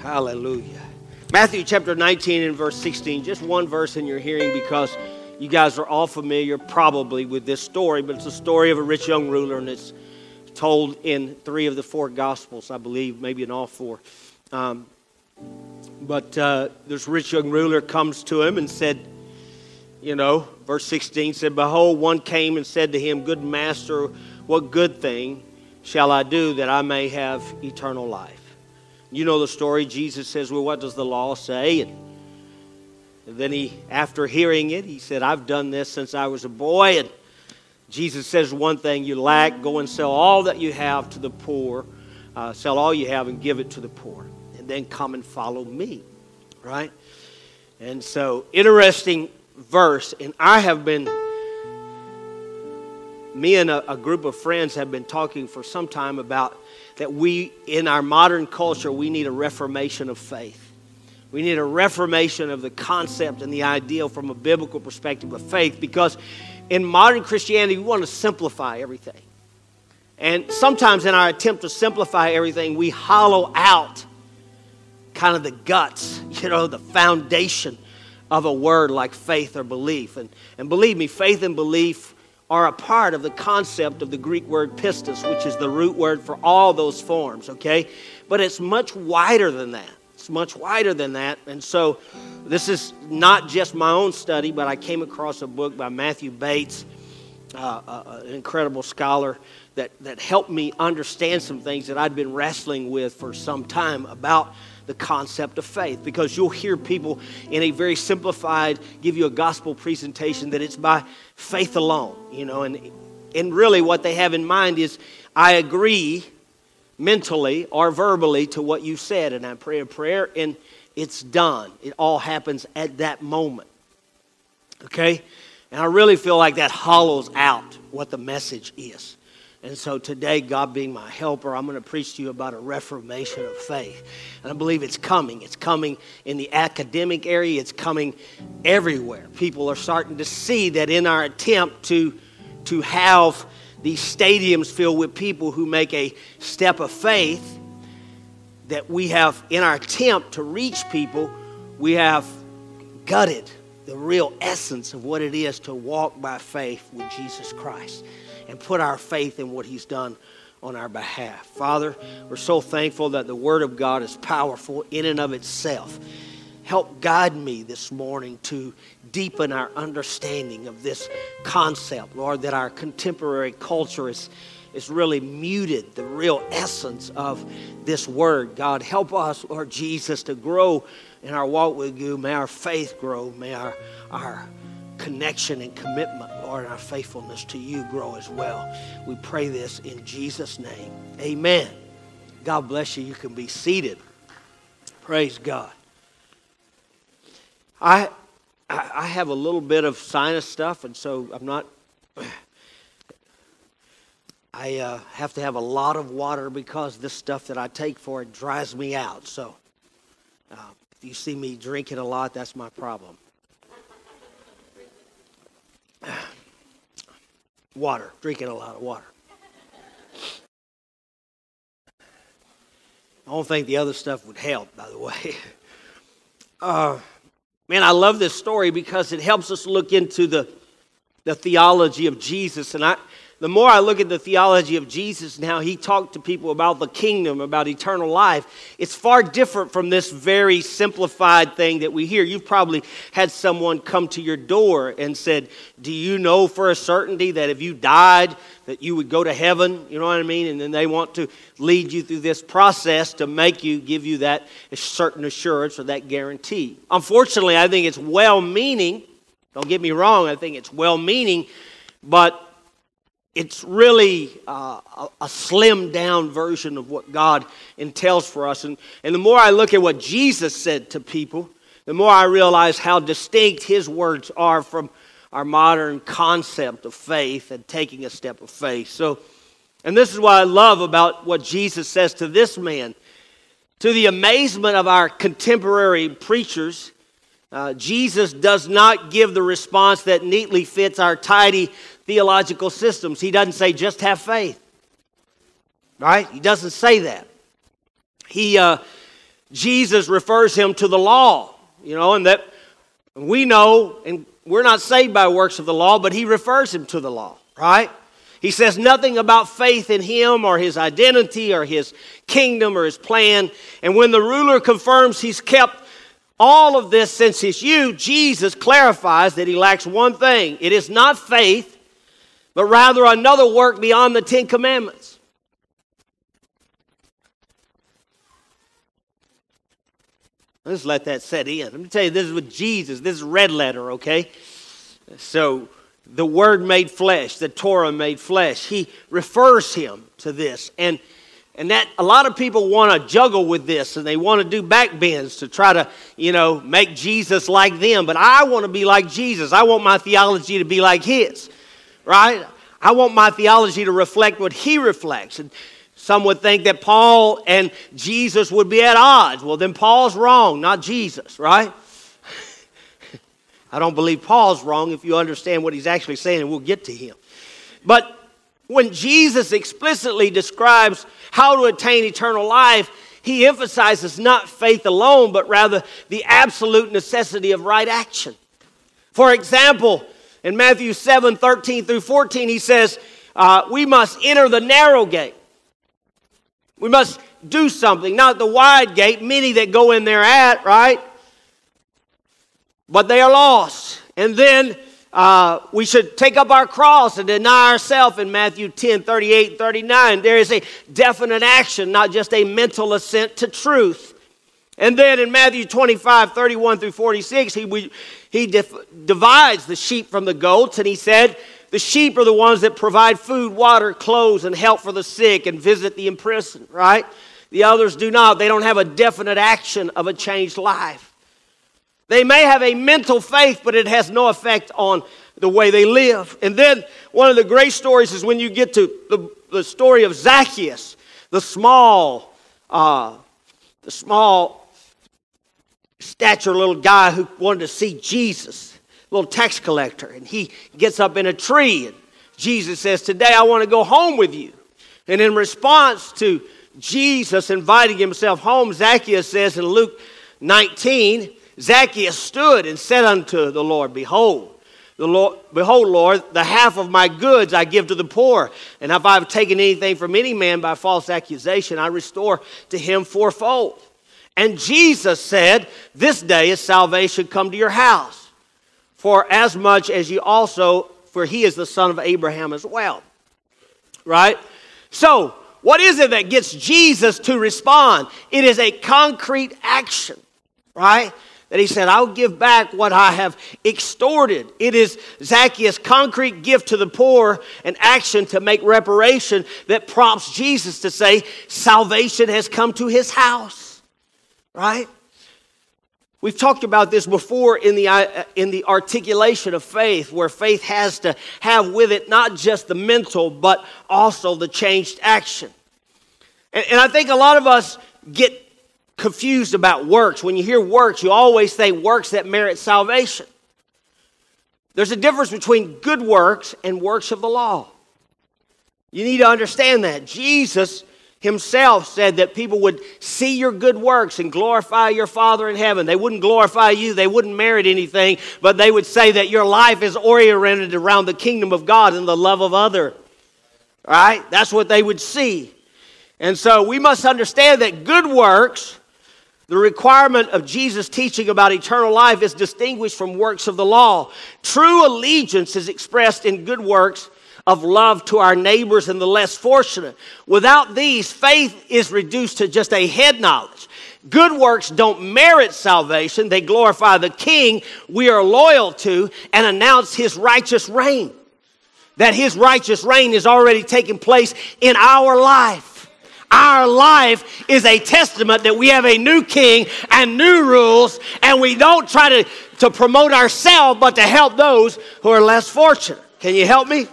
Hallelujah. Matthew chapter 19 and verse 16, just one verse in your hearing because you guys are all familiar probably with this story, but it's a story of a rich young ruler and it's told in three of the four gospels, I believe, maybe in all four. Um, but uh, this rich young ruler comes to him and said, you know, verse 16 said, Behold, one came and said to him, Good master, what good thing shall I do that I may have eternal life? You know the story. Jesus says, Well, what does the law say? And then he, after hearing it, he said, I've done this since I was a boy. And Jesus says, One thing you lack, go and sell all that you have to the poor. Uh, sell all you have and give it to the poor. And then come and follow me. Right? And so, interesting verse. And I have been, me and a, a group of friends have been talking for some time about that we, in our modern culture, we need a reformation of faith. We need a reformation of the concept and the ideal from a biblical perspective of faith because in modern Christianity, we want to simplify everything. And sometimes in our attempt to simplify everything, we hollow out kind of the guts, you know, the foundation of a word like faith or belief. And, and believe me, faith and belief are a part of the concept of the Greek word pistis, which is the root word for all those forms, okay? But it's much wider than that. It's much wider than that. And so this is not just my own study, but I came across a book by Matthew Bates, uh, uh, uh, an incredible scholar, that, that helped me understand some things that I'd been wrestling with for some time about the concept of faith because you'll hear people in a very simplified give you a gospel presentation that it's by faith alone you know and and really what they have in mind is i agree mentally or verbally to what you said and i pray a prayer and it's done. It all happens at that moment okay? And i really feel like that hollows out what the message is and so today, God being my helper, I'm going to preach to you about a reformation of faith. And I believe it's coming. It's coming in the academic area, it's coming everywhere. People are starting to see that in our attempt to, to have these stadiums filled with people who make a step of faith, that we have, in our attempt to reach people, we have gutted the real essence of what it is to walk by faith with Jesus Christ and put our faith in what He's done on our behalf. Father, we're so thankful that the Word of God is powerful in and of itself. Help guide me this morning to deepen our understanding of this concept, Lord, that our contemporary culture is, is really muted the real essence of this Word. God, help us, Lord Jesus, to grow in our walk with you. May our faith grow. May our, our connection and commitment, Lord, and our faithfulness to you grow as well. We pray this in Jesus' name. Amen. God bless you. You can be seated. Praise God. I I have a little bit of sinus stuff, and so I'm not. I uh, have to have a lot of water because this stuff that I take for it dries me out. So, uh, if you see me drinking a lot, that's my problem. water, drinking a lot of water. I don't think the other stuff would help, by the way. Uh, man, I love this story because it helps us look into the, the theology of Jesus. And I, the more I look at the theology of Jesus and how he talked to people about the kingdom, about eternal life, it's far different from this very simplified thing that we hear. You've probably had someone come to your door and said, Do you know for a certainty that if you died, that you would go to heaven? You know what I mean? And then they want to lead you through this process to make you, give you that certain assurance or that guarantee. Unfortunately, I think it's well meaning. Don't get me wrong, I think it's well meaning, but it's really uh, a, a slimmed down version of what God entails for us. And, and the more I look at what Jesus said to people, the more I realize how distinct his words are from our modern concept of faith and taking a step of faith. So, and this is what I love about what Jesus says to this man. To the amazement of our contemporary preachers, uh, Jesus does not give the response that neatly fits our tidy theological systems. He doesn't say just have faith, right? He doesn't say that. He, uh, Jesus refers him to the law, you know, and that we know, and we're not saved by works of the law, but he refers him to the law, right? He says nothing about faith in him or his identity or his kingdom or his plan. And when the ruler confirms he's kept all of this since his youth, Jesus clarifies that he lacks one thing it is not faith, but rather another work beyond the Ten Commandments. Let's let that set in. Let me tell you, this is with Jesus. This is red letter, okay? So, the Word made flesh, the Torah made flesh. He refers him to this. And and that a lot of people want to juggle with this and they want to do back bends to try to, you know, make Jesus like them. But I want to be like Jesus. I want my theology to be like his, right? I want my theology to reflect what he reflects. And some would think that Paul and Jesus would be at odds. Well, then Paul's wrong, not Jesus, right? I don't believe Paul's wrong if you understand what he's actually saying, and we'll get to him. But when Jesus explicitly describes how to attain eternal life, he emphasizes not faith alone, but rather the absolute necessity of right action. For example, in Matthew 7 13 through 14, he says, uh, We must enter the narrow gate. We must do something, not the wide gate, many that go in there at, right? But they are lost. And then uh, we should take up our cross and deny ourselves in Matthew 10 38 39. There is a definite action, not just a mental assent to truth. And then in Matthew 25 31 through 46, he, we, he dif- divides the sheep from the goats, and he said, The sheep are the ones that provide food, water, clothes, and help for the sick and visit the imprisoned, right? The others do not. They don't have a definite action of a changed life. They may have a mental faith, but it has no effect on the way they live. And then one of the great stories is when you get to the, the story of Zacchaeus, the small, uh, the small stature little guy who wanted to see Jesus, little tax collector, and he gets up in a tree and Jesus says, "Today I want to go home with you." And in response to Jesus inviting himself home, Zacchaeus says in Luke 19, Zacchaeus stood and said unto the Lord, Behold, the Lord, behold, Lord, the half of my goods I give to the poor. And if I have taken anything from any man by false accusation, I restore to him fourfold. And Jesus said, This day is salvation come to your house. For as much as you also, for he is the son of Abraham as well. Right? So, what is it that gets Jesus to respond? It is a concrete action, right? that he said, I'll give back what I have extorted. It is Zacchaeus' concrete gift to the poor, an action to make reparation that prompts Jesus to say, Salvation has come to his house. Right? We've talked about this before in the, uh, in the articulation of faith, where faith has to have with it not just the mental, but also the changed action. And, and I think a lot of us get confused about works. When you hear works, you always say works that merit salvation. There's a difference between good works and works of the law. You need to understand that. Jesus himself said that people would see your good works and glorify your Father in heaven. They wouldn't glorify you, they wouldn't merit anything, but they would say that your life is oriented around the kingdom of God and the love of other. All right? That's what they would see. And so we must understand that good works the requirement of Jesus' teaching about eternal life is distinguished from works of the law. True allegiance is expressed in good works of love to our neighbors and the less fortunate. Without these, faith is reduced to just a head knowledge. Good works don't merit salvation, they glorify the King we are loyal to and announce his righteous reign. That his righteous reign is already taking place in our life. Our life is a testament that we have a new king and new rules, and we don't try to, to promote ourselves, but to help those who are less fortunate. Can you help me?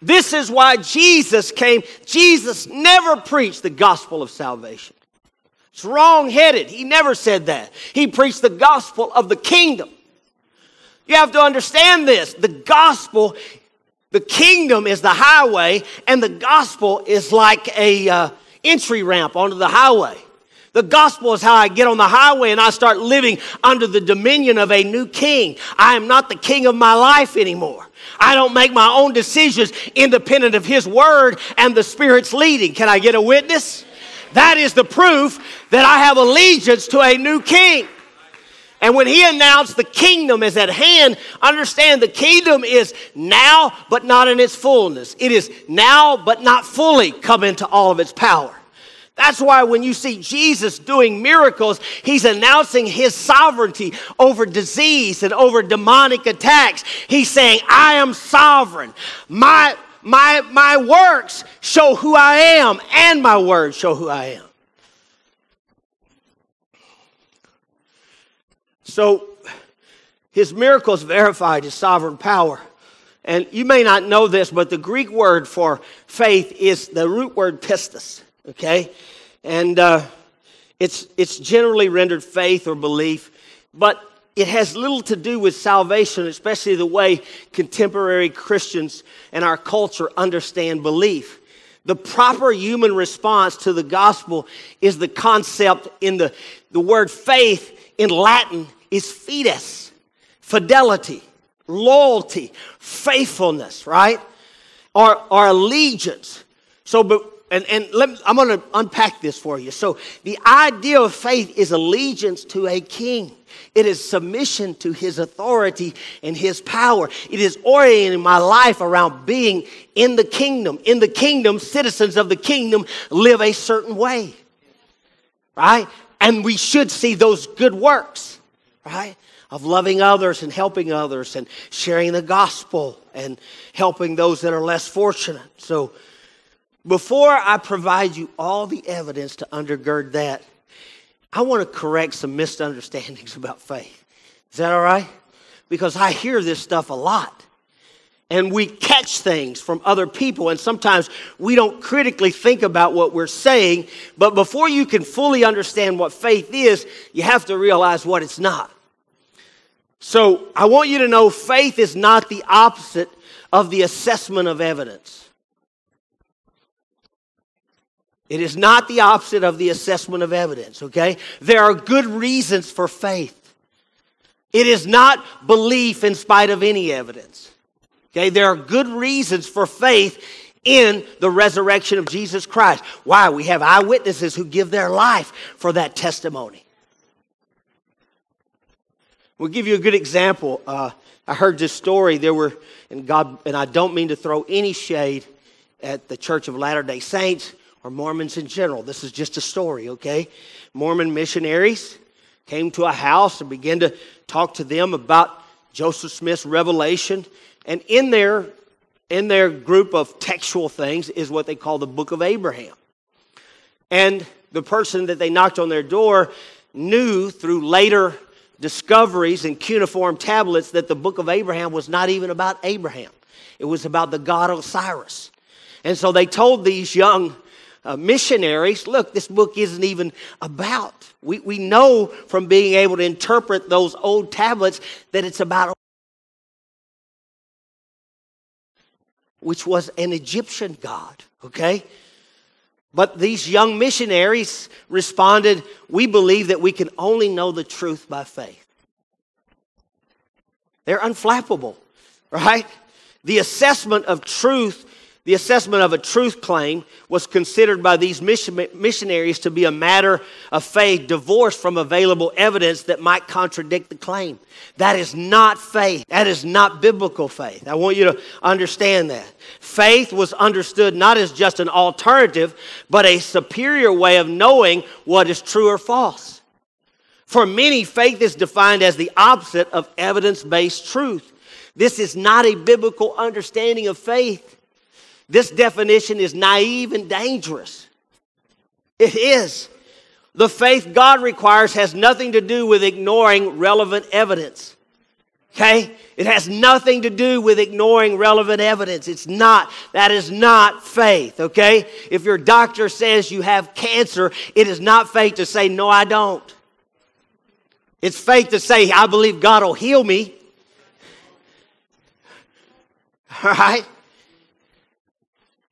This is why Jesus came. Jesus never preached the gospel of salvation. It's wrong headed. He never said that. He preached the gospel of the kingdom. You have to understand this. The gospel the kingdom is the highway, and the gospel is like a uh, entry ramp onto the highway. The gospel is how I get on the highway and I start living under the dominion of a new king. I am not the king of my life anymore. I don't make my own decisions independent of his word and the Spirit's leading. Can I get a witness? That is the proof that I have allegiance to a new king. And when he announced the kingdom is at hand, understand the kingdom is now, but not in its fullness. It is now, but not fully come into all of its power. That's why when you see Jesus doing miracles, he's announcing his sovereignty over disease and over demonic attacks. He's saying, I am sovereign. My, my, my works show who I am, and my words show who I am. So his miracles verified his sovereign power. And you may not know this, but the Greek word for faith is the root word pistis, okay? And uh, it's, it's generally rendered faith or belief, but it has little to do with salvation, especially the way contemporary Christians and our culture understand belief. The proper human response to the gospel is the concept in the, the word faith in Latin is fides, fidelity, loyalty, faithfulness, right? Or, or allegiance. So, but, and, and let I'm going to unpack this for you. So, the idea of faith is allegiance to a king. It is submission to his authority and his power. It is orienting my life around being in the kingdom. In the kingdom, citizens of the kingdom live a certain way, right? And we should see those good works right? Of loving others and helping others and sharing the gospel and helping those that are less fortunate. So, before I provide you all the evidence to undergird that, I want to correct some misunderstandings about faith. Is that all right? Because I hear this stuff a lot. And we catch things from other people, and sometimes we don't critically think about what we're saying. But before you can fully understand what faith is, you have to realize what it's not. So I want you to know faith is not the opposite of the assessment of evidence. It is not the opposite of the assessment of evidence, okay? There are good reasons for faith. It is not belief in spite of any evidence. Okay, there are good reasons for faith in the resurrection of Jesus Christ. Why? We have eyewitnesses who give their life for that testimony. We'll give you a good example. Uh, I heard this story. There were, and God, and I don't mean to throw any shade at the Church of Latter day Saints or Mormons in general. This is just a story, okay? Mormon missionaries came to a house and began to talk to them about Joseph Smith's revelation. And in their, in their group of textual things is what they call the Book of Abraham. And the person that they knocked on their door knew through later discoveries in cuneiform tablets that the book of Abraham was not even about Abraham. It was about the god Osiris. And so they told these young uh, missionaries, look, this book isn't even about. We, we know from being able to interpret those old tablets that it's about, which was an Egyptian god, okay? But these young missionaries responded, We believe that we can only know the truth by faith. They're unflappable, right? The assessment of truth the assessment of a truth claim was considered by these missionaries to be a matter of faith divorced from available evidence that might contradict the claim. That is not faith. That is not biblical faith. I want you to understand that. Faith was understood not as just an alternative, but a superior way of knowing what is true or false. For many, faith is defined as the opposite of evidence based truth. This is not a biblical understanding of faith. This definition is naive and dangerous. It is. The faith God requires has nothing to do with ignoring relevant evidence. Okay? It has nothing to do with ignoring relevant evidence. It's not, that is not faith, okay? If your doctor says you have cancer, it is not faith to say, no, I don't. It's faith to say, I believe God will heal me. All right?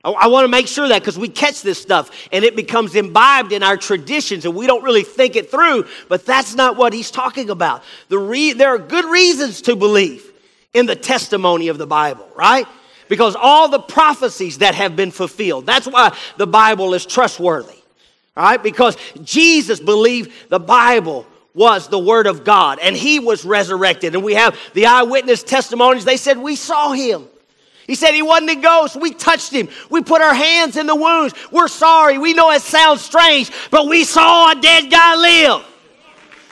I, I want to make sure that because we catch this stuff and it becomes imbibed in our traditions and we don't really think it through, but that's not what he's talking about. The re- there are good reasons to believe in the testimony of the Bible, right? Because all the prophecies that have been fulfilled, that's why the Bible is trustworthy, right? Because Jesus believed the Bible was the Word of God and He was resurrected. And we have the eyewitness testimonies. They said, We saw Him. He said he wasn't a ghost. We touched him. We put our hands in the wounds. We're sorry. We know it sounds strange, but we saw a dead guy live.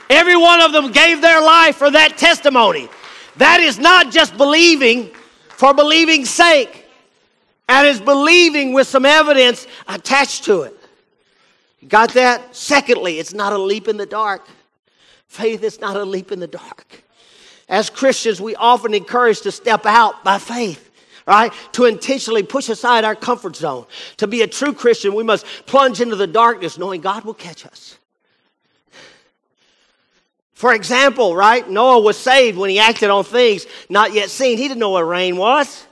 Every one of them gave their life for that testimony. That is not just believing for believing's sake. And is believing with some evidence attached to it. got that? Secondly, it's not a leap in the dark. Faith is not a leap in the dark. As Christians, we often encourage to step out by faith right? To intentionally push aside our comfort zone. To be a true Christian, we must plunge into the darkness knowing God will catch us. For example, right? Noah was saved when he acted on things not yet seen. He didn't know what rain was.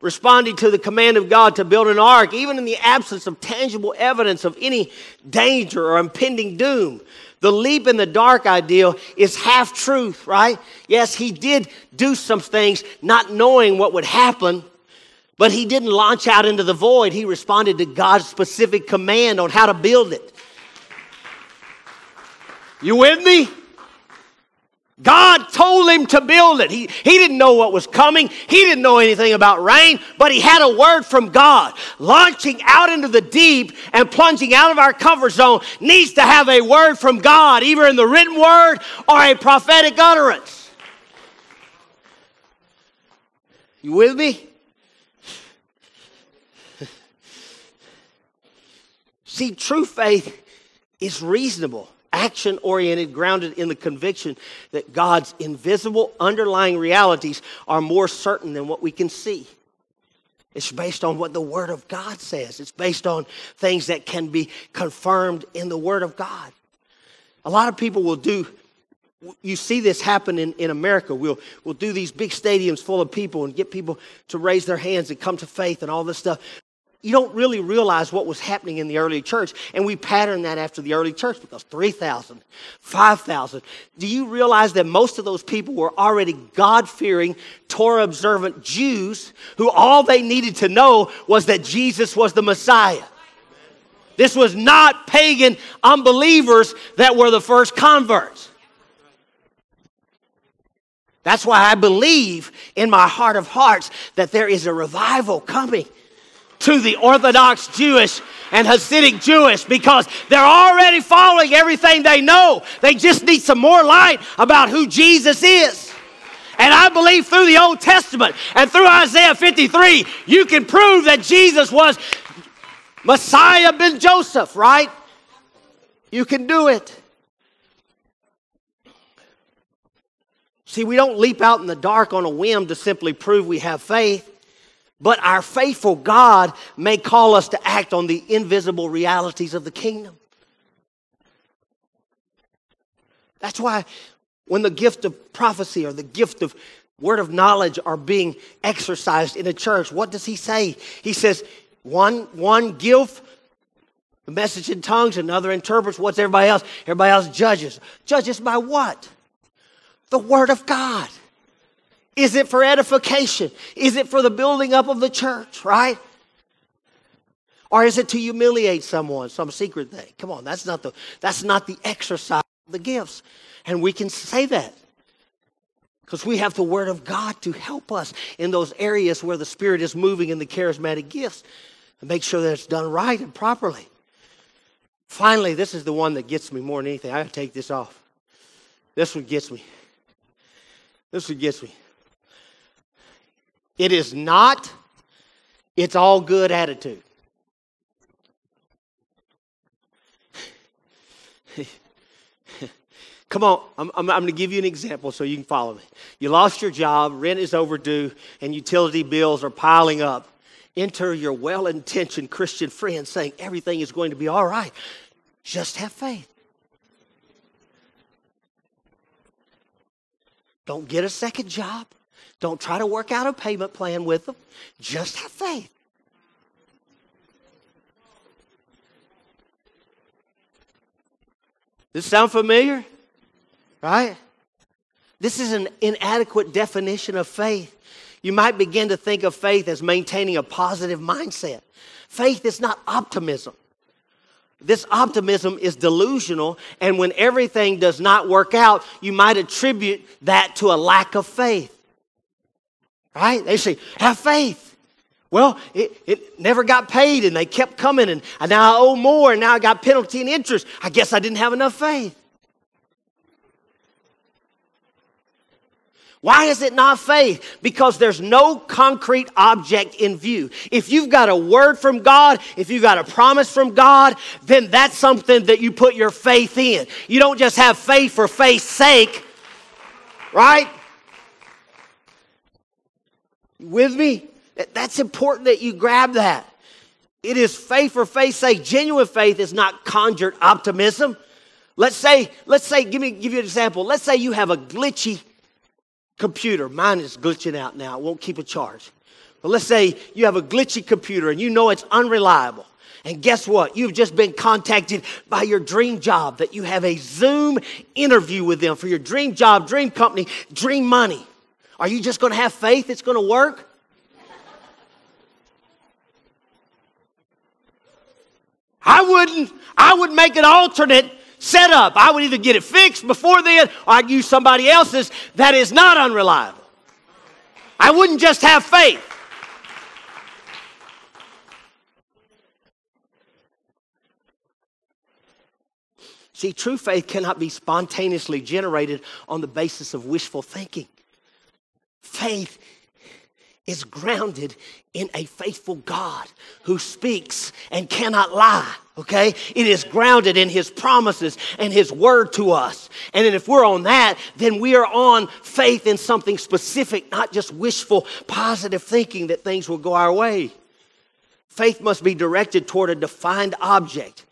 Responding to the command of God to build an ark, even in the absence of tangible evidence of any danger or impending doom. The leap in the dark ideal is half truth, right? Yes, he did do some things not knowing what would happen, but he didn't launch out into the void. He responded to God's specific command on how to build it. You with me? God told him to build it. He, he didn't know what was coming. He didn't know anything about rain, but he had a word from God. Launching out into the deep and plunging out of our comfort zone needs to have a word from God, either in the written word or a prophetic utterance. You with me? See, true faith is reasonable action oriented, grounded in the conviction that God's invisible underlying realities are more certain than what we can see. It's based on what the Word of God says, it's based on things that can be confirmed in the Word of God. A lot of people will do you see this happen in, in America. We'll, we'll do these big stadiums full of people and get people to raise their hands and come to faith and all this stuff you don't really realize what was happening in the early church. And we pattern that after the early church because 3,000, 5,000. Do you realize that most of those people were already God fearing, Torah observant Jews who all they needed to know was that Jesus was the Messiah? This was not pagan unbelievers that were the first converts. That's why I believe in my heart of hearts that there is a revival coming to the Orthodox Jewish and Hasidic Jewish because they're already following everything they know. They just need some more light about who Jesus is. And I believe through the Old Testament and through Isaiah 53, you can prove that Jesus was Messiah ben Joseph, right? You can do it. See, we don't leap out in the dark on a whim to simply prove we have faith. But our faithful God may call us to act on the invisible realities of the kingdom. That's why when the gift of prophecy or the gift of word of knowledge are being exercised in a church, what does he say? He says, one, one give the message in tongues, another interprets. What's everybody else? Everybody else judges. Judges by what? The word of God. Is it for edification? Is it for the building up of the church, right? Or is it to humiliate someone, some secret thing? Come on, that's not the that's not the exercise of the gifts. And we can say that. Because we have the Word of God to help us in those areas where the Spirit is moving in the charismatic gifts and make sure that it's done right and properly. Finally, this is the one that gets me more than anything. I gotta take this off. This one gets me. This one gets me. It is not, it's all good attitude. Come on, I'm, I'm, I'm going to give you an example so you can follow me. You lost your job, rent is overdue, and utility bills are piling up. Enter your well intentioned Christian friend saying everything is going to be all right. Just have faith. Don't get a second job. Don't try to work out a payment plan with them. Just have faith. Does this sound familiar? Right? This is an inadequate definition of faith. You might begin to think of faith as maintaining a positive mindset. Faith is not optimism. This optimism is delusional, and when everything does not work out, you might attribute that to a lack of faith. Right? They say, have faith. Well, it, it never got paid, and they kept coming, and, and now I owe more, and now I got penalty and interest. I guess I didn't have enough faith. Why is it not faith? Because there's no concrete object in view. If you've got a word from God, if you've got a promise from God, then that's something that you put your faith in. You don't just have faith for faith's sake, right? With me? That's important that you grab that. It is faith for faith's sake. Genuine faith is not conjured optimism. Let's say, let's say, give me give you an example. Let's say you have a glitchy computer. Mine is glitching out now. It won't keep a charge. But let's say you have a glitchy computer and you know it's unreliable. And guess what? You've just been contacted by your dream job that you have a Zoom interview with them for your dream job, dream company, dream money. Are you just going to have faith it's going to work? I wouldn't. I would make an alternate setup. I would either get it fixed before then or I'd use somebody else's that is not unreliable. I wouldn't just have faith. See, true faith cannot be spontaneously generated on the basis of wishful thinking. Faith is grounded in a faithful God who speaks and cannot lie. Okay? It is grounded in his promises and his word to us. And if we're on that, then we are on faith in something specific, not just wishful, positive thinking that things will go our way. Faith must be directed toward a defined object.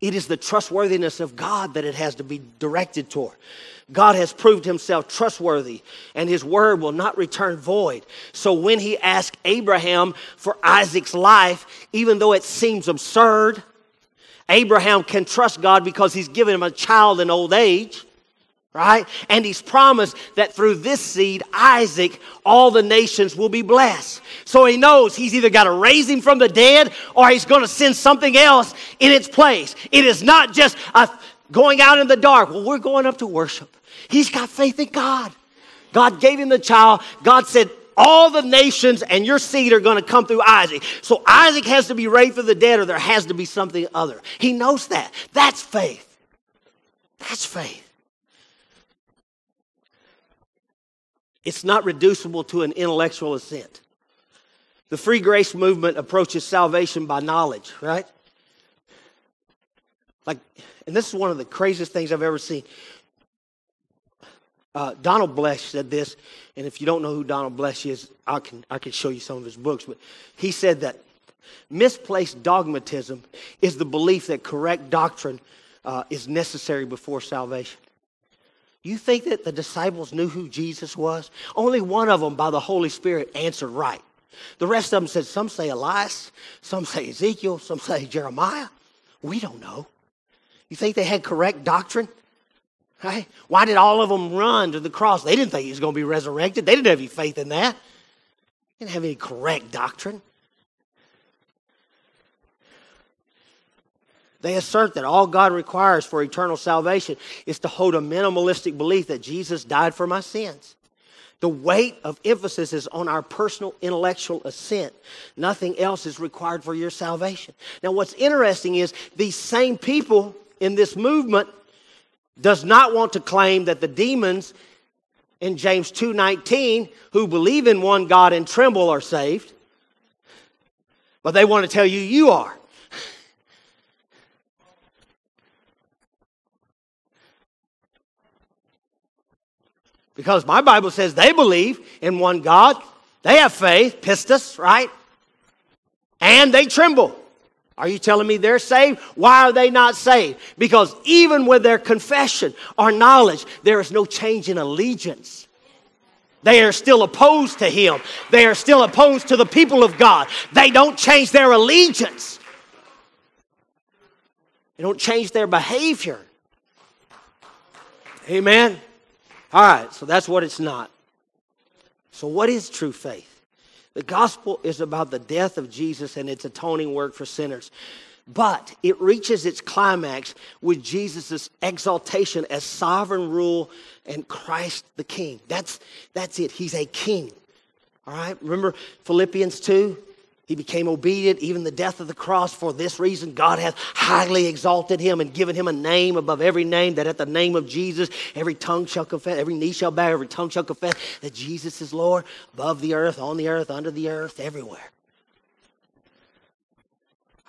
It is the trustworthiness of God that it has to be directed toward. God has proved himself trustworthy and his word will not return void. So when he asked Abraham for Isaac's life, even though it seems absurd, Abraham can trust God because he's given him a child in old age, right? And he's promised that through this seed, Isaac, all the nations will be blessed. So he knows he's either got to raise him from the dead or he's going to send something else in its place. It is not just a going out in the dark. Well, we're going up to worship. He's got faith in God. God gave him the child. God said, all the nations and your seed are going to come through Isaac. So Isaac has to be raised from the dead, or there has to be something other. He knows that. That's faith. That's faith. It's not reducible to an intellectual assent. The free grace movement approaches salvation by knowledge, right? Like, and this is one of the craziest things I've ever seen. Uh, Donald Bloesch said this, and if you don't know who Donald Bloesch is, I can, I can show you some of his books. But he said that misplaced dogmatism is the belief that correct doctrine uh, is necessary before salvation. You think that the disciples knew who Jesus was? Only one of them, by the Holy Spirit, answered right. The rest of them said, some say Elias, some say Ezekiel, some say Jeremiah. We don't know. You think they had correct doctrine? Right? Why did all of them run to the cross? They didn't think he was going to be resurrected. They didn't have any faith in that. They didn't have any correct doctrine. They assert that all God requires for eternal salvation is to hold a minimalistic belief that Jesus died for my sins. The weight of emphasis is on our personal intellectual assent. Nothing else is required for your salvation. Now, what's interesting is these same people in this movement does not want to claim that the demons in James 2:19 who believe in one God and tremble are saved. But they want to tell you you are. Because my Bible says they believe in one God. They have faith, pistis, right? And they tremble. Are you telling me they're saved? Why are they not saved? Because even with their confession or knowledge, there is no change in allegiance. They are still opposed to Him. They are still opposed to the people of God. They don't change their allegiance, they don't change their behavior. Amen? All right, so that's what it's not. So, what is true faith? The gospel is about the death of Jesus and its atoning work for sinners. But it reaches its climax with Jesus' exaltation as sovereign rule and Christ the King. That's, that's it. He's a king. All right? Remember Philippians 2? He became obedient, even the death of the cross. For this reason, God hath highly exalted him and given him a name above every name, that at the name of Jesus, every tongue shall confess, every knee shall bow, every tongue shall confess that Jesus is Lord above the earth, on the earth, under the earth, everywhere.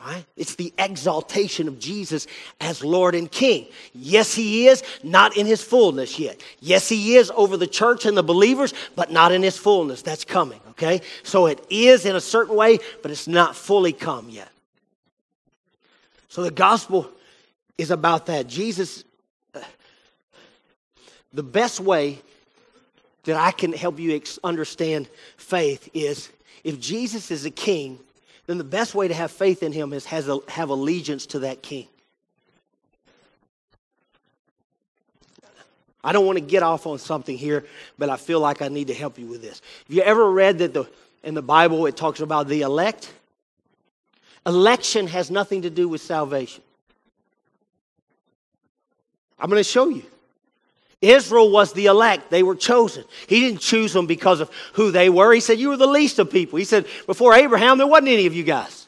Right? It's the exaltation of Jesus as Lord and King. Yes, He is, not in His fullness yet. Yes, He is over the church and the believers, but not in His fullness. That's coming, okay? So it is in a certain way, but it's not fully come yet. So the gospel is about that. Jesus, uh, the best way that I can help you understand faith is if Jesus is a king, then the best way to have faith in him is has a, have allegiance to that king. I don't want to get off on something here, but I feel like I need to help you with this. Have you ever read that the, in the Bible it talks about the elect? Election has nothing to do with salvation. I'm going to show you. Israel was the elect. They were chosen. He didn't choose them because of who they were. He said, You were the least of people. He said, Before Abraham, there wasn't any of you guys.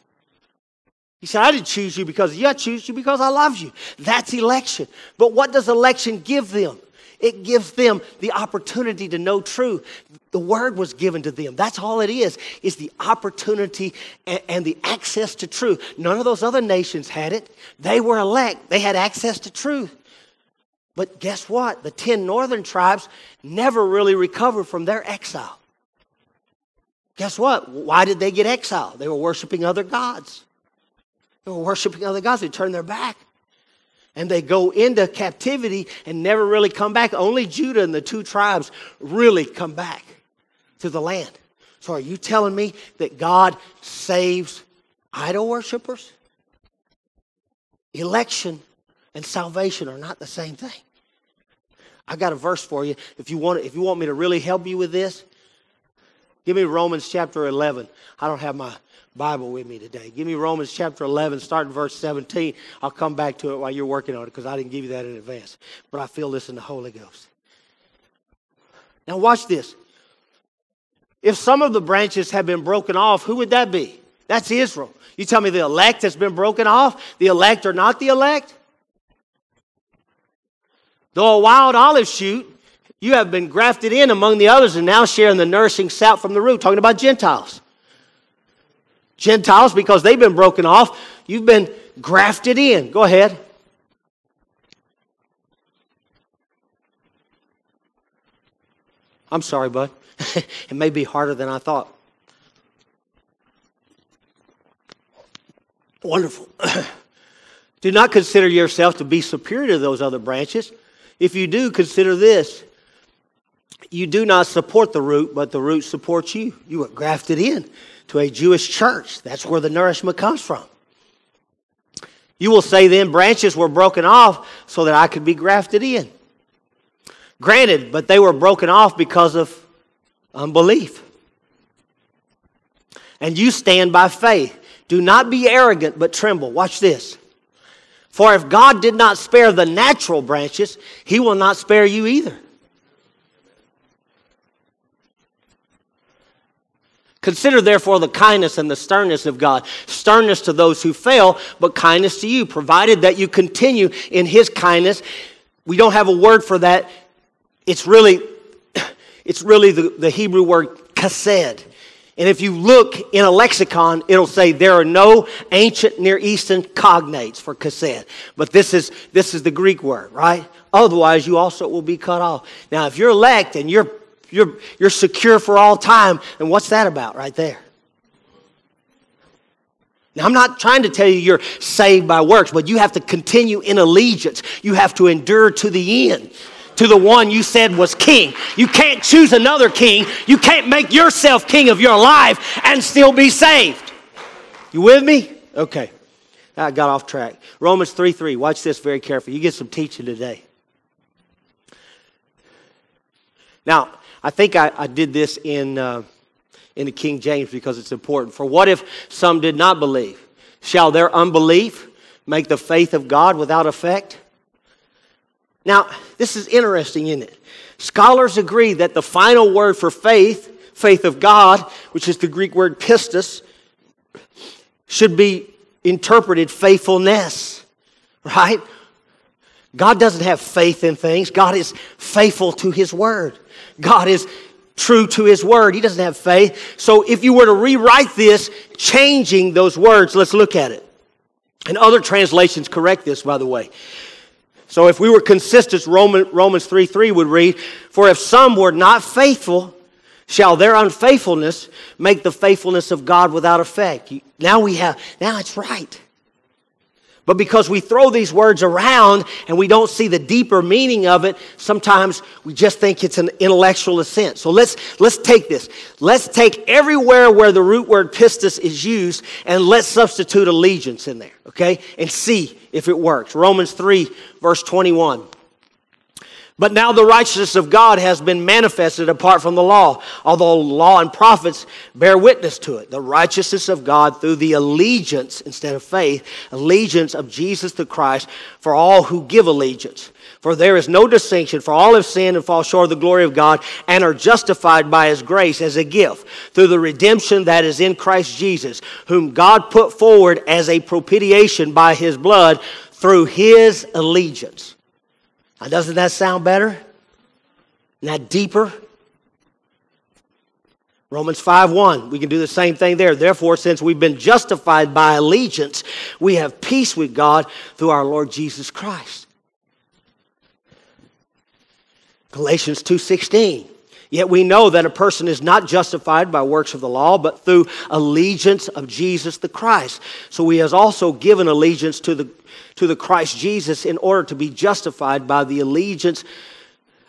He said, I didn't choose you because you. I choose you because I love you. That's election. But what does election give them? It gives them the opportunity to know truth. The word was given to them. That's all it is, is the opportunity and, and, the access to truth. None of those other nations had it. They were elect. They had access to truth. But guess what? The 10 northern tribes never really recovered from their exile. Guess what? Why did they get exiled? They were worshiping other gods. They were worshiping other gods. They turned their back. And they go into captivity and never really come back. Only Judah and the two tribes really come back to the land. So are you telling me that God saves idol worshippers? Election and salvation are not the same thing. I got a verse for you. If you want, if you want me to really help you with this, give me Romans chapter 11. I don't have my Bible with me today. Give me Romans chapter 11, starting verse 17. I'll come back to it while you're working on it because I didn't give you that in advance. But I feel this in the Holy Ghost. Now, watch this. If some of the branches have been broken off, who would that be? That's Israel. You tell me the elect has been broken off? The elect are not the elect? Though a wild olive shoot, you have been grafted in among the others and now sharing the nourishing sap from the root. Talking about Gentiles. Gentiles, because they've been broken off, you've been grafted in. Go ahead. I'm sorry, bud. it may be harder than I thought. Wonderful. Do not consider yourself to be superior to those other branches. If you do, consider this. You do not support the root, but the root supports you. You were grafted in to a Jewish church. That's where the nourishment comes from. You will say then, branches were broken off so that I could be grafted in. Granted, but they were broken off because of unbelief. And you stand by faith. Do not be arrogant, but tremble. Watch this. For if God did not spare the natural branches, he will not spare you either. Consider therefore the kindness and the sternness of God. Sternness to those who fail, but kindness to you, provided that you continue in his kindness. We don't have a word for that. It's really, it's really the, the Hebrew word chesed. And if you look in a lexicon, it'll say there are no ancient Near Eastern cognates for chesed. But this is, this is the Greek word, right? Otherwise, you also will be cut off. Now, if you're elect and you're, you're, you're secure for all time, then what's that about right there? Now, I'm not trying to tell you you're saved by works, but you have to continue in allegiance. You have to endure to the end to the one you said was king. You can't choose another king. You can't make yourself king of your life and still be saved. You with me? Okay. I got off track. Romans 3 3. Watch this very carefully. You get some teaching today. Now, I think I, I did this in, uh, in the King James because it's important. For what if some did not believe? Shall their unbelief make the faith of God without effect? Now, this is interesting, isn't it? Scholars agree that the final word for faith, faith of God, which is the Greek word pistis, should be interpreted faithfulness, right? God doesn't have faith in things. God is faithful to His Word. God is true to His Word. He doesn't have faith. So if you were to rewrite this, changing those words, let's look at it. And other translations correct this, by the way. So if we were consistent, Roman, Romans 3 3 would read, For if some were not faithful, shall their unfaithfulness make the faithfulness of God without effect. Now we have, now it's right. But because we throw these words around and we don't see the deeper meaning of it, sometimes we just think it's an intellectual assent. So let's, let's take this. Let's take everywhere where the root word pistis is used and let's substitute allegiance in there, okay? And see if it works. Romans 3, verse 21. But now the righteousness of God has been manifested apart from the law, although law and prophets bear witness to it. The righteousness of God through the allegiance, instead of faith, allegiance of Jesus the Christ for all who give allegiance. For there is no distinction, for all have sinned and fall short of the glory of God and are justified by his grace as a gift through the redemption that is in Christ Jesus, whom God put forward as a propitiation by his blood through his allegiance. Now, doesn't that sound better? Isn't deeper? Romans 5 1, we can do the same thing there. Therefore, since we've been justified by allegiance, we have peace with God through our Lord Jesus Christ. Galatians 2:16 Yet we know that a person is not justified by works of the law, but through allegiance of Jesus the Christ. So he has also given allegiance to the, to the Christ Jesus in order to be justified by the allegiance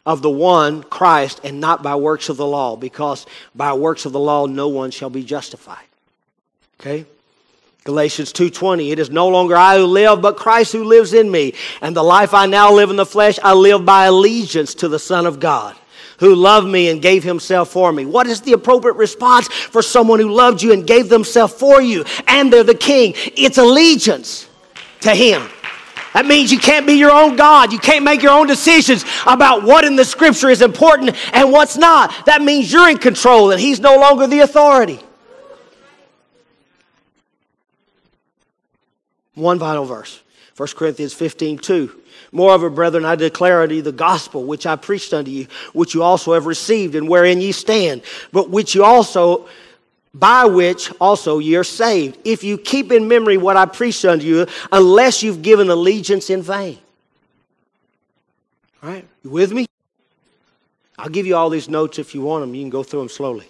of the one, Christ, and not by works of the law, because by works of the law no one shall be justified. Okay? Galatians 2:20 It is no longer I who live but Christ who lives in me and the life I now live in the flesh I live by allegiance to the son of God who loved me and gave himself for me. What is the appropriate response for someone who loved you and gave themselves for you and they're the king? It's allegiance to him. That means you can't be your own God. You can't make your own decisions about what in the scripture is important and what's not. That means you're in control and he's no longer the authority. One final verse 1 Corinthians 15 2. Moreover, brethren, I declare unto you the gospel which I preached unto you, which you also have received, and wherein ye stand, but which you also, by which also ye are saved, if you keep in memory what I preached unto you, unless you've given allegiance in vain. All right, you with me? I'll give you all these notes if you want them. You can go through them slowly.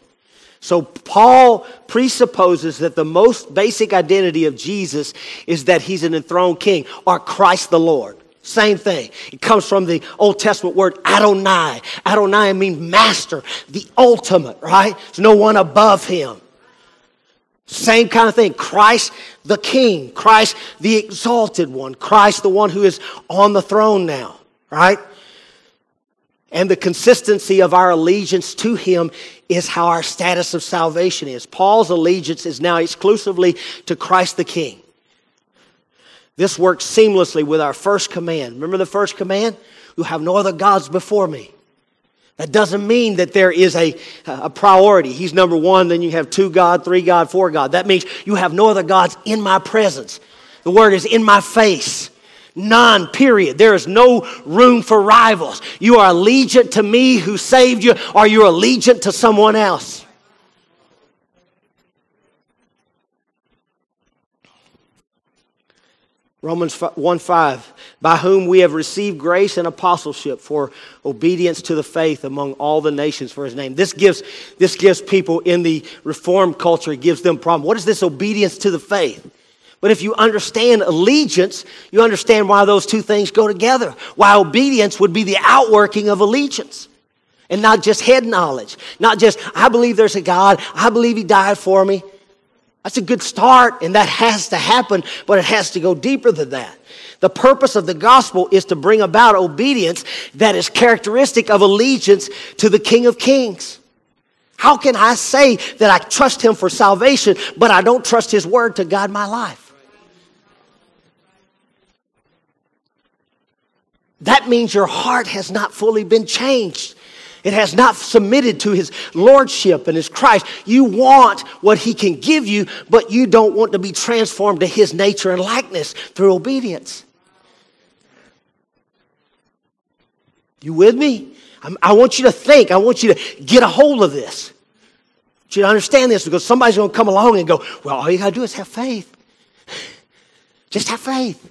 So, Paul presupposes that the most basic identity of Jesus is that he's an enthroned king or Christ the Lord. Same thing. It comes from the Old Testament word Adonai. Adonai means master, the ultimate, right? There's no one above him. Same kind of thing. Christ the King, Christ the exalted one, Christ the one who is on the throne now, right? And the consistency of our allegiance to him is how our status of salvation is. Paul's allegiance is now exclusively to Christ the King. This works seamlessly with our first command. Remember the first command? You have no other gods before me. That doesn't mean that there is a, a priority. He's number one, then you have two God, three God, four God. That means you have no other gods in my presence. The word is in my face. None, period. There is no room for rivals. You are allegiant to me who saved you, or you're allegiant to someone else. Romans 1 5, by whom we have received grace and apostleship for obedience to the faith among all the nations for his name. This gives, this gives people in the reformed culture, it gives them problem. What is this obedience to the faith? But if you understand allegiance, you understand why those two things go together. Why obedience would be the outworking of allegiance. And not just head knowledge. Not just, I believe there's a God, I believe he died for me. That's a good start, and that has to happen, but it has to go deeper than that. The purpose of the gospel is to bring about obedience that is characteristic of allegiance to the King of Kings. How can I say that I trust him for salvation, but I don't trust his word to guide my life? That means your heart has not fully been changed. It has not submitted to his lordship and his Christ. You want what he can give you, but you don't want to be transformed to his nature and likeness through obedience. You with me? I'm, i want you to think. I want you to get a hold of this. I want you to understand this because somebody's going to come along and go, well, all you got to do is have faith. Just have faith.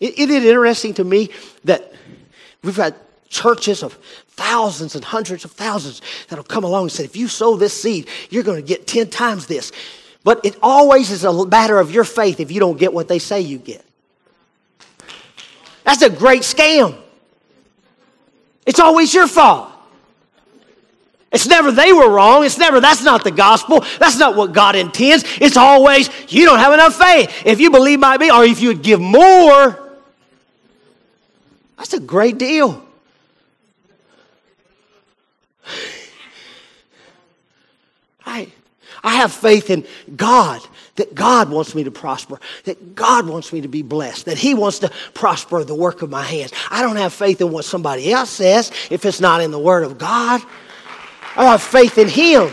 Isn't it interesting to me that We've had churches of thousands and hundreds of thousands that'll come along and say, if you sow this seed, you're going to get 10 times this. But it always is a matter of your faith if you don't get what they say you get. That's a great scam. It's always your fault. It's never they were wrong. It's never that's not the gospel. That's not what God intends. It's always you don't have enough faith. If you believe might be, or if you would give more, that's a great deal. I, I have faith in God that God wants me to prosper, that God wants me to be blessed, that He wants to prosper the work of my hands. I don't have faith in what somebody else says if it's not in the Word of God. I have faith in Him.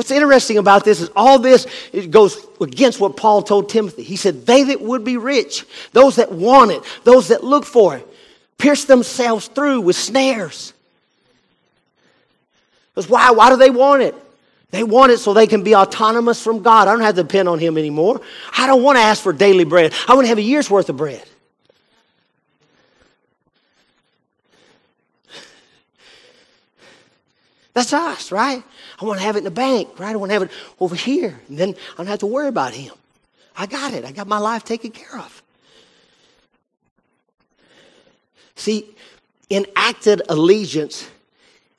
What's interesting about this is all this it goes against what Paul told Timothy. He said, They that would be rich, those that want it, those that look for it, pierce themselves through with snares. Because why? Why do they want it? They want it so they can be autonomous from God. I don't have to depend on Him anymore. I don't want to ask for daily bread. I want to have a year's worth of bread. That's us, right? I want to have it in the bank, right? I want to have it over here. And then I don't have to worry about him. I got it. I got my life taken care of. See, enacted allegiance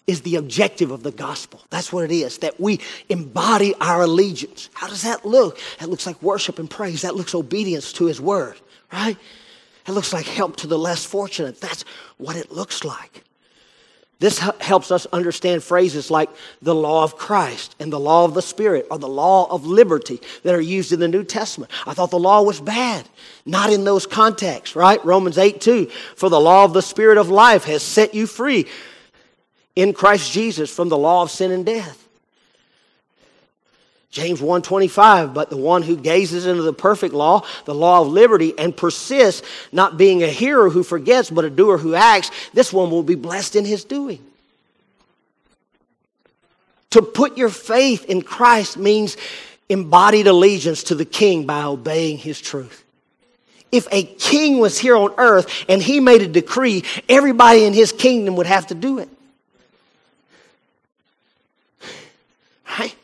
is the objective of the gospel. That's what it is, that we embody our allegiance. How does that look? That looks like worship and praise. That looks obedience to his word, right? It looks like help to the less fortunate. That's what it looks like. This helps us understand phrases like the law of Christ and the law of the Spirit or the law of liberty that are used in the New Testament. I thought the law was bad. Not in those contexts, right? Romans 8 2. For the law of the Spirit of life has set you free in Christ Jesus from the law of sin and death. James 1:25 but the one who gazes into the perfect law the law of liberty and persists not being a hearer who forgets but a doer who acts this one will be blessed in his doing. To put your faith in Christ means embodied allegiance to the king by obeying his truth. If a king was here on earth and he made a decree everybody in his kingdom would have to do it right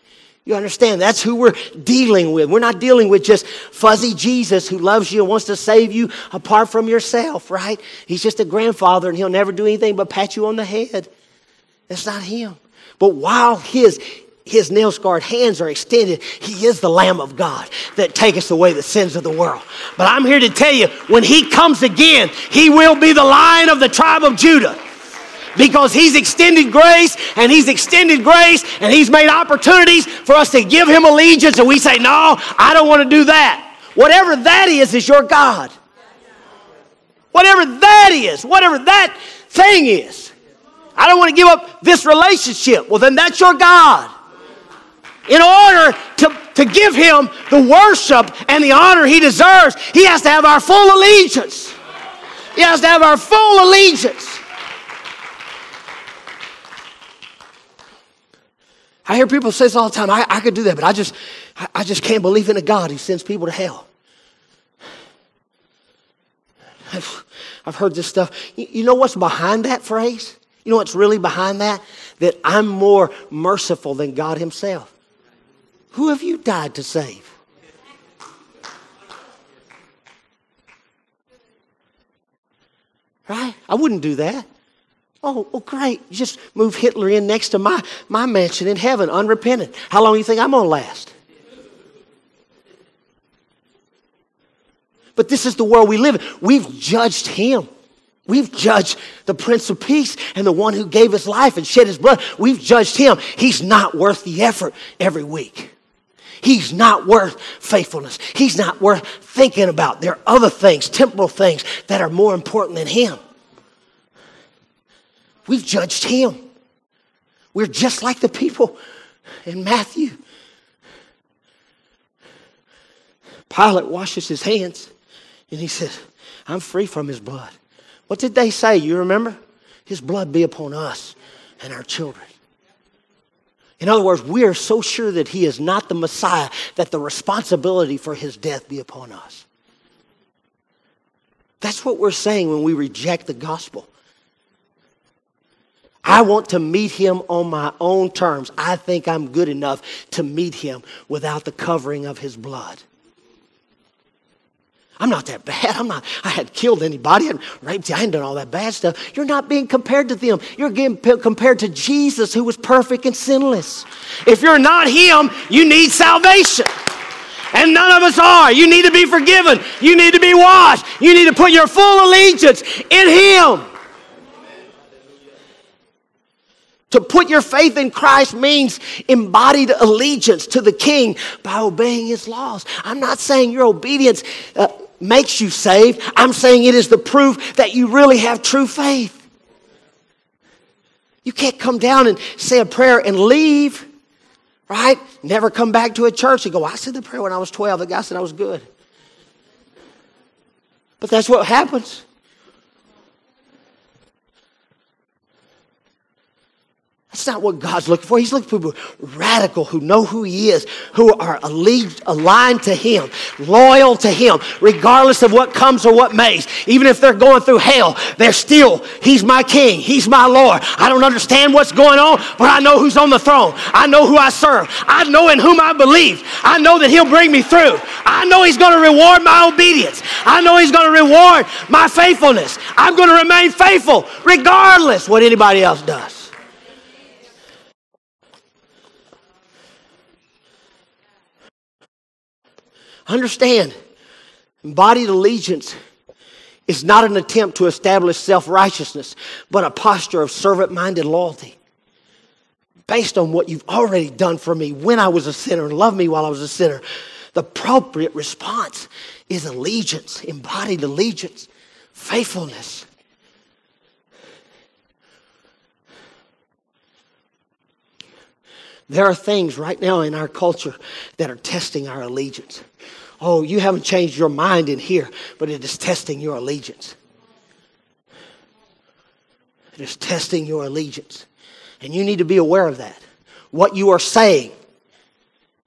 you understand? That's who we're dealing with. We're not dealing with just fuzzy Jesus who loves you and wants to save you apart from yourself, right? He's just a grandfather and he'll never do anything but pat you on the head. That's not him. But while his his nail scarred hands are extended. He is the Lamb of God that taketh away the sins of the world. But I'm here to tell you, when He comes again, He will be the Lion of the tribe of Judah because He's extended grace and He's extended grace and He's made opportunities for us to give Him allegiance. And we say, No, I don't want to do that. Whatever that is, is your God. Whatever that is, whatever that thing is. I don't want to give up this relationship. Well, then that's your God. In order to, to give him the worship and the honor he deserves, he has to have our full allegiance. He has to have our full allegiance. I hear people say this all the time. I, I could do that, but I just, I, just can't believe in a God who sends people to hell. I've, I've heard this stuff. You, you know what's behind that phrase? You know what's really behind that? That I'm more merciful than God Himself. Who have you died to save? Right? I wouldn't do that. Oh, oh, great. You just move Hitler in next to my, my mansion in heaven, unrepentant. How long do you think I'm going to last? But this is the world we live in. We've judged him. We've judged the Prince of Peace and the one who gave his life and shed his blood. We've judged him. He's not worth the effort every week. He's not worth faithfulness. He's not worth thinking about. There are other things, temporal things, that are more important than him. We've judged him. We're just like the people in Matthew. Pilate washes his hands and he says, I'm free from his blood. What did they say? You remember? His blood be upon us and our children. In other words, we are so sure that he is not the Messiah that the responsibility for his death be upon us. That's what we're saying when we reject the gospel. I want to meet him on my own terms. I think I'm good enough to meet him without the covering of his blood. I'm not that bad. I'm not, I hadn't killed anybody, I hadn't raped you, I hadn't done all that bad stuff. You're not being compared to them. You're getting compared to Jesus who was perfect and sinless. If you're not him, you need salvation. And none of us are. You need to be forgiven. You need to be washed. You need to put your full allegiance in him. To put your faith in Christ means embodied allegiance to the King by obeying His laws. I'm not saying your obedience uh, makes you saved. I'm saying it is the proof that you really have true faith. You can't come down and say a prayer and leave, right? Never come back to a church and go, I said the prayer when I was 12. The guy said I was good. But that's what happens. That's not what God's looking for. He's looking for people radical who know who He is, who are aligned to Him, loyal to Him, regardless of what comes or what may. Even if they're going through hell, they're still, He's my King, He's my Lord. I don't understand what's going on, but I know who's on the throne. I know who I serve. I know in whom I believe. I know that He'll bring me through. I know He's going to reward my obedience. I know He's going to reward my faithfulness. I'm going to remain faithful regardless what anybody else does. Understand, embodied allegiance is not an attempt to establish self righteousness, but a posture of servant minded loyalty based on what you've already done for me when I was a sinner and loved me while I was a sinner. The appropriate response is allegiance, embodied allegiance, faithfulness. There are things right now in our culture that are testing our allegiance. Oh, you haven't changed your mind in here, but it is testing your allegiance. It is testing your allegiance. And you need to be aware of that. What you are saying,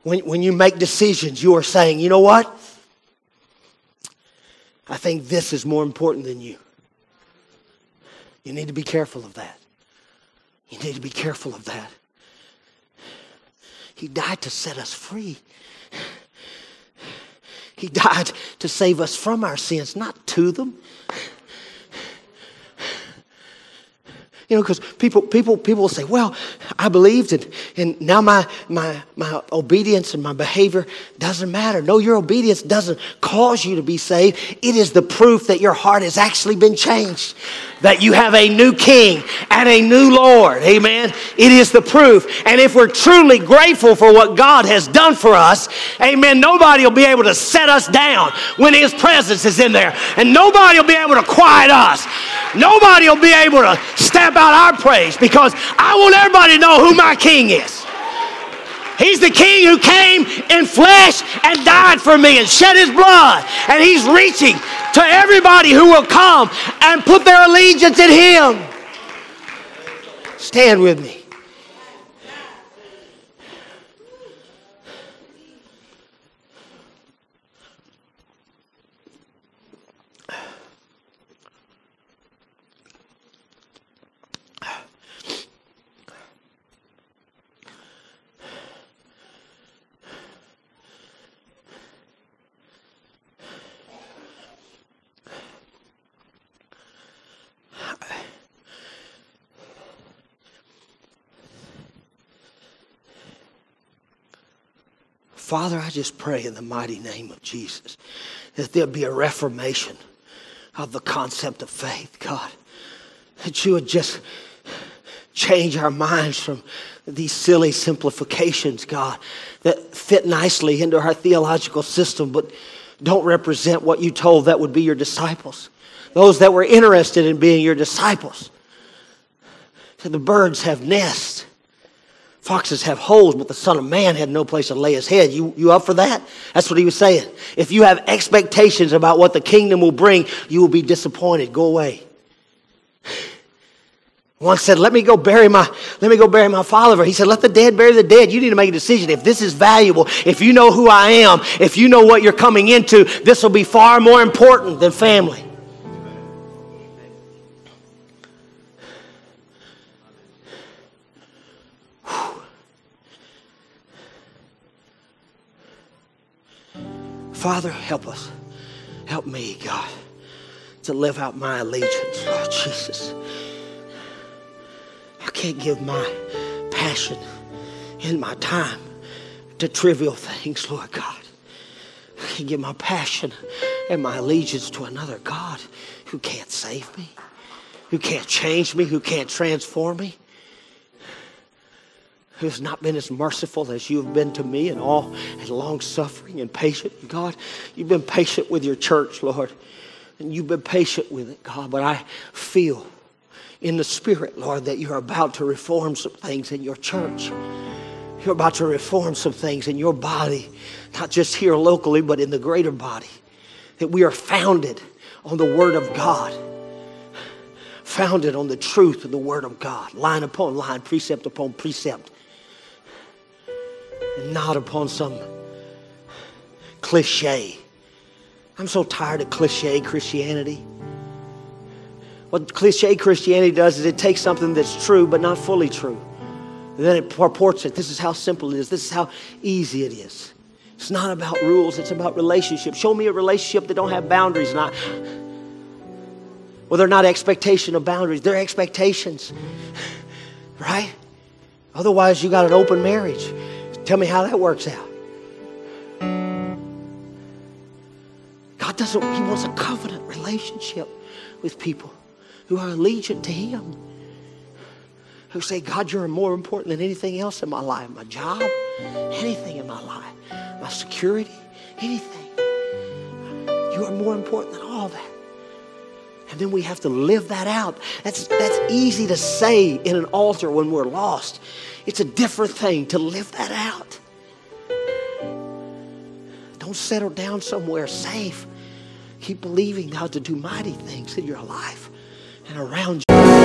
when, when you make decisions, you are saying, you know what? I think this is more important than you. You need to be careful of that. You need to be careful of that. He died to set us free. He died to save us from our sins, not to them. You know, because people, people, people will say, well, I believed and, and now my, my, my obedience and my behavior doesn't matter. No, your obedience doesn't cause you to be saved. It is the proof that your heart has actually been changed, that you have a new king and a new Lord. Amen. It is the proof. And if we're truly grateful for what God has done for us, amen, nobody will be able to set us down when his presence is in there. And nobody will be able to quiet us. Nobody will be able to stamp out our praise because I want everybody to know who my king is. He's the king who came in flesh and died for me and shed his blood. And he's reaching to everybody who will come and put their allegiance in him. Stand with me. Father, I just pray in the mighty name of Jesus that there'll be a reformation of the concept of faith, God. That you would just change our minds from these silly simplifications, God, that fit nicely into our theological system, but don't represent what you told that would be your disciples. Those that were interested in being your disciples. So the birds have nests. Foxes have holes, but the Son of Man had no place to lay his head. You, you up for that? That's what he was saying. If you have expectations about what the kingdom will bring, you will be disappointed. Go away. One said, "Let me go bury my let me go bury my father." He said, "Let the dead bury the dead." You need to make a decision. If this is valuable, if you know who I am, if you know what you're coming into, this will be far more important than family. Father, help us. Help me, God, to live out my allegiance, Lord Jesus. I can't give my passion and my time to trivial things, Lord God. I can't give my passion and my allegiance to another God who can't save me, who can't change me, who can't transform me, who has not been as merciful as you have been to me and all and long suffering and patient. God, you've been patient with your church, Lord. And you've been patient with it, God. But I feel in the Spirit, Lord, that you're about to reform some things in your church. You're about to reform some things in your body, not just here locally, but in the greater body. That we are founded on the Word of God, founded on the truth of the Word of God, line upon line, precept upon precept, not upon some cliche. I'm so tired of cliche Christianity. What cliche Christianity does is it takes something that's true but not fully true. And then it purports it. This is how simple it is. This is how easy it is. It's not about rules, it's about relationships. Show me a relationship that don't have boundaries. Not well, they're not expectation of boundaries, they're expectations. Right? Otherwise, you got an open marriage. Tell me how that works out. God doesn't, He wants a covenant relationship with people who are allegiant to Him, who say, God, you're more important than anything else in my life my job, anything in my life, my security, anything. You are more important than all that. And then we have to live that out. That's, that's easy to say in an altar when we're lost. It's a different thing to live that out. Don't settle down somewhere safe. Keep believing God to do mighty things in your life and around you.